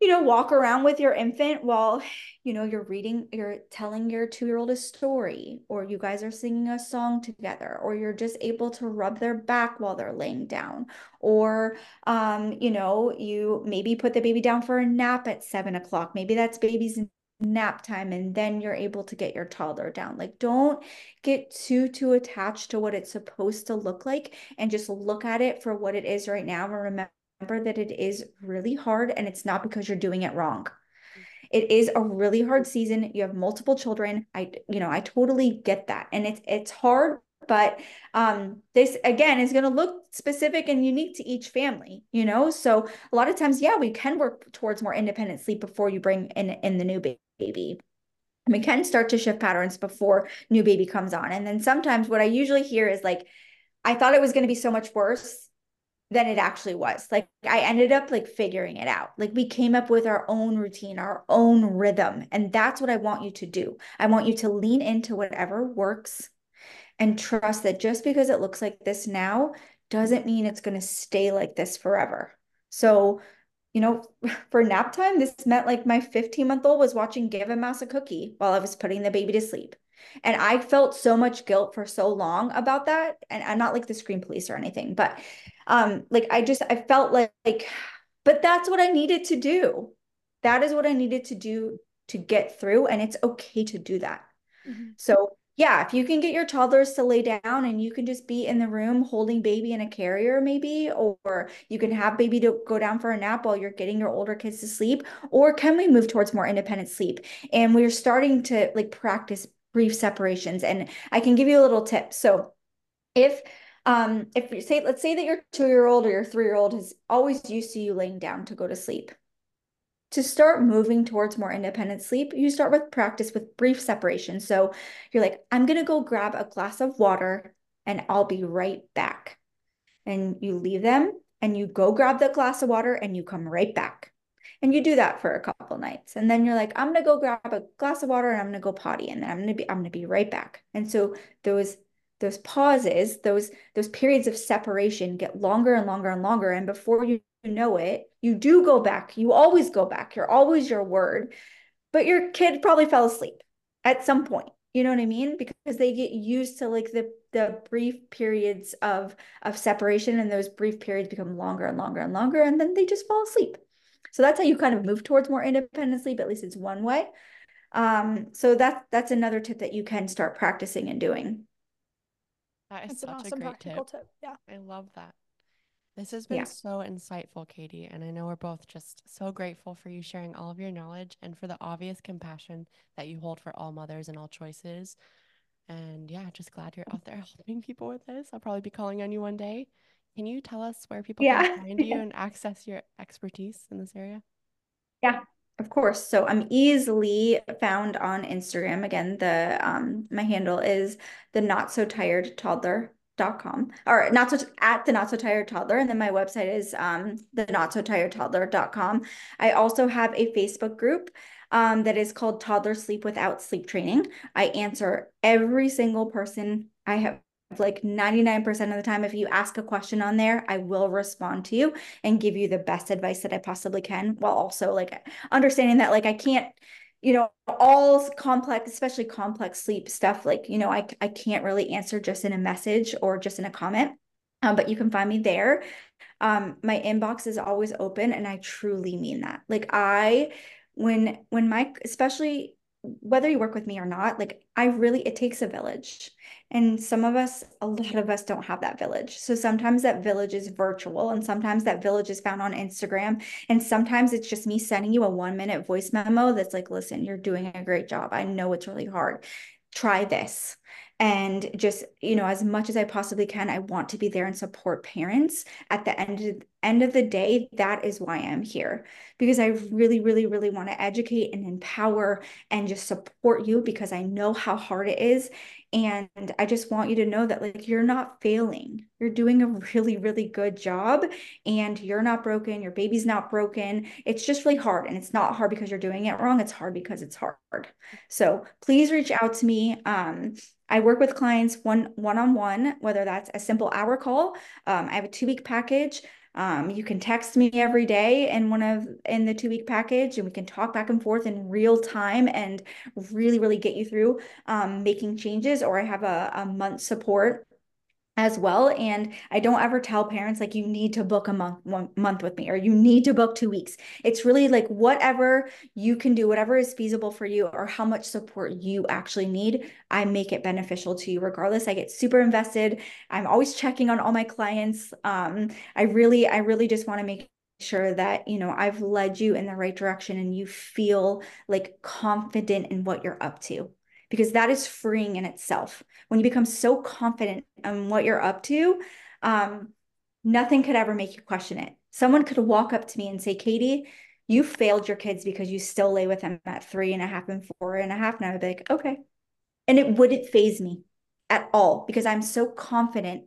C: you know, walk around with your infant while, you know, you're reading, you're telling your two year old a story, or you guys are singing a song together, or you're just able to rub their back while they're laying down, or, um, you know, you maybe put the baby down for a nap at seven o'clock. Maybe that's baby's nap time and then you're able to get your toddler down like don't get too too attached to what it's supposed to look like and just look at it for what it is right now and remember that it is really hard and it's not because you're doing it wrong. It is a really hard season. You have multiple children. I you know, I totally get that. And it's it's hard, but um this again is going to look specific and unique to each family, you know? So a lot of times yeah, we can work towards more independent sleep before you bring in in the new baby we can start to shift patterns before new baby comes on. And then sometimes what I usually hear is like, I thought it was going to be so much worse than it actually was. Like I ended up like figuring it out. Like we came up with our own routine, our own rhythm. And that's what I want you to do. I want you to lean into whatever works and trust that just because it looks like this now doesn't mean it's going to stay like this forever. So, you know, for nap time, this meant like my 15 month old was watching Give a Mouse a Cookie while I was putting the baby to sleep. And I felt so much guilt for so long about that. And I'm not like the screen police or anything, but um, like I just I felt like, like, but that's what I needed to do. That is what I needed to do to get through. And it's okay to do that. Mm-hmm. So yeah, if you can get your toddlers to lay down and you can just be in the room holding baby in a carrier, maybe, or you can have baby to go down for a nap while you're getting your older kids to sleep, or can we move towards more independent sleep? And we're starting to like practice brief separations. And I can give you a little tip. So if um, if you say, let's say that your two-year-old or your three-year-old is always used to you laying down to go to sleep. To start moving towards more independent sleep, you start with practice with brief separation. So you're like, I'm gonna go grab a glass of water and I'll be right back. And you leave them and you go grab the glass of water and you come right back. And you do that for a couple nights. And then you're like, I'm gonna go grab a glass of water and I'm gonna go potty and then I'm gonna be I'm gonna be right back. And so those those pauses, those those periods of separation get longer and longer and longer. And before you know it, you do go back. You always go back. You're always your word. But your kid probably fell asleep at some point. You know what I mean? Because they get used to like the the brief periods of of separation and those brief periods become longer and longer and longer and then they just fall asleep. So that's how you kind of move towards more independent sleep. At least it's one way. Um, so that's that's another tip that you can start practicing and doing.
A: That is that's such awesome a great tip. tip. Yeah. I love that. This has been yeah. so insightful, Katie. And I know we're both just so grateful for you sharing all of your knowledge and for the obvious compassion that you hold for all mothers and all choices. And yeah, just glad you're out there helping people with this. I'll probably be calling on you one day. Can you tell us where people yeah. can find you and access your expertise in this area?
C: Yeah, of course. So I'm easily found on Instagram. Again, the um my handle is the not so tired toddler dot com. Or not so at the not so tired toddler. And then my website is um the not so tired toddler dot com. I also have a facebook group um that is called toddler sleep without sleep training. I answer every single person. I have like 99% of the time if you ask a question on there i will respond to you and give you the best advice that i possibly can while also like understanding that like i can't you know all complex especially complex sleep stuff like you know i, I can't really answer just in a message or just in a comment um, but you can find me there. Um, my inbox is always open and i truly mean that. Like i when when my especially whether you work with me or not, like I really, it takes a village. And some of us, a lot of us don't have that village. So sometimes that village is virtual and sometimes that village is found on Instagram. And sometimes it's just me sending you a one minute voice memo that's like, listen, you're doing a great job. I know it's really hard. Try this and just you know as much as i possibly can i want to be there and support parents at the end of, end of the day that is why i'm here because i really really really want to educate and empower and just support you because i know how hard it is and I just want you to know that like you're not failing. You're doing a really, really good job and you're not broken. Your baby's not broken. It's just really hard. And it's not hard because you're doing it wrong. It's hard because it's hard. So please reach out to me. Um, I work with clients one one on one, whether that's a simple hour call. Um, I have a two week package. Um, you can text me every day in one of in the two week package, and we can talk back and forth in real time and really, really get you through um, making changes. Or I have a, a month support as well and i don't ever tell parents like you need to book a month one month with me or you need to book two weeks. It's really like whatever you can do whatever is feasible for you or how much support you actually need i make it beneficial to you regardless. I get super invested. I'm always checking on all my clients. Um, i really i really just want to make sure that you know I've led you in the right direction and you feel like confident in what you're up to because that is freeing in itself. When you become so confident in what you're up to, um, nothing could ever make you question it. Someone could walk up to me and say, Katie, you failed your kids because you still lay with them at three and a half and four and a half. And I would be like, okay. And it wouldn't faze me at all because I'm so confident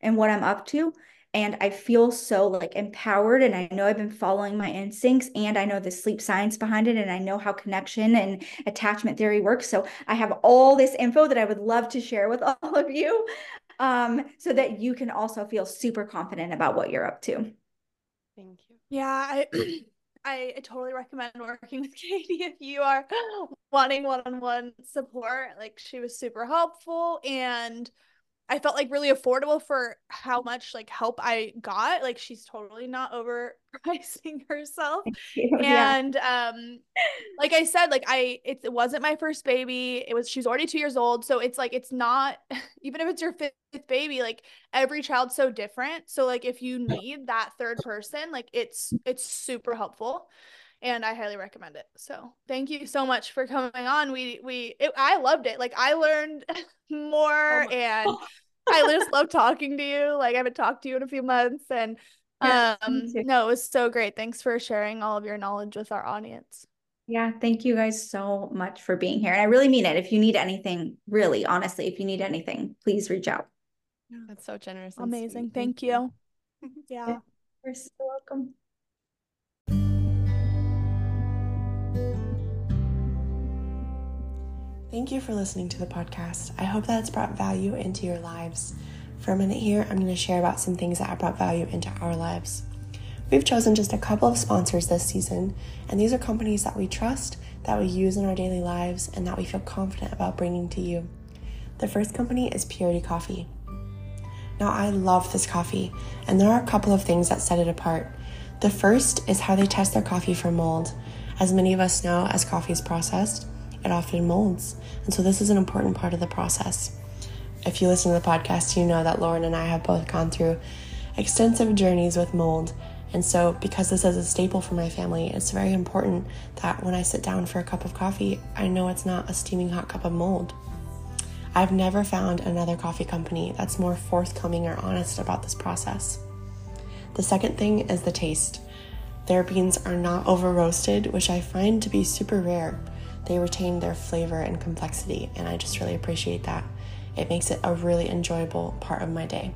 C: in what I'm up to and I feel so like empowered and I know I've been following my instincts and I know the sleep science behind it and I know how connection and attachment theory works so I have all this info that I would love to share with all of you um, so that you can also feel super confident about what you're up to.
B: Thank you. Yeah, I I totally recommend working with Katie if you are wanting one-on-one support. Like she was super helpful and I felt like really affordable for how much like help I got. Like she's totally not overpricing herself. And yeah. um like I said, like I it, it wasn't my first baby. It was she's already 2 years old. So it's like it's not even if it's your fifth baby, like every child's so different. So like if you need that third person, like it's it's super helpful and I highly recommend it. So thank you so much for coming on. We we it, I loved it. Like I learned more oh and I just love talking to you. Like I haven't talked to you in a few months and yeah, um no, it was so great. Thanks for sharing all of your knowledge with our audience.
C: Yeah, thank you guys so much for being here. And I really mean it. If you need anything, really, honestly, if you need anything, please reach out.
D: That's so generous.
B: Amazing. Thank, thank you. you. yeah.
C: You're so welcome.
D: Thank you for listening to the podcast. I hope that it's brought value into your lives. For a minute here, I'm going to share about some things that have brought value into our lives. We've chosen just a couple of sponsors this season, and these are companies that we trust, that we use in our daily lives, and that we feel confident about bringing to you. The first company is Purity Coffee. Now, I love this coffee, and there are a couple of things that set it apart. The first is how they test their coffee for mold. As many of us know, as coffee is processed, it often molds. And so this is an important part of the process. If you listen to the podcast, you know that Lauren and I have both gone through extensive journeys with mold. And so, because this is a staple for my family, it's very important that when I sit down for a cup of coffee, I know it's not a steaming hot cup of mold. I've never found another coffee company that's more forthcoming or honest about this process. The second thing is the taste. Their beans are not over roasted, which I find to be super rare they retain their flavor and complexity, and I just really appreciate that. It makes it a really enjoyable part of my day.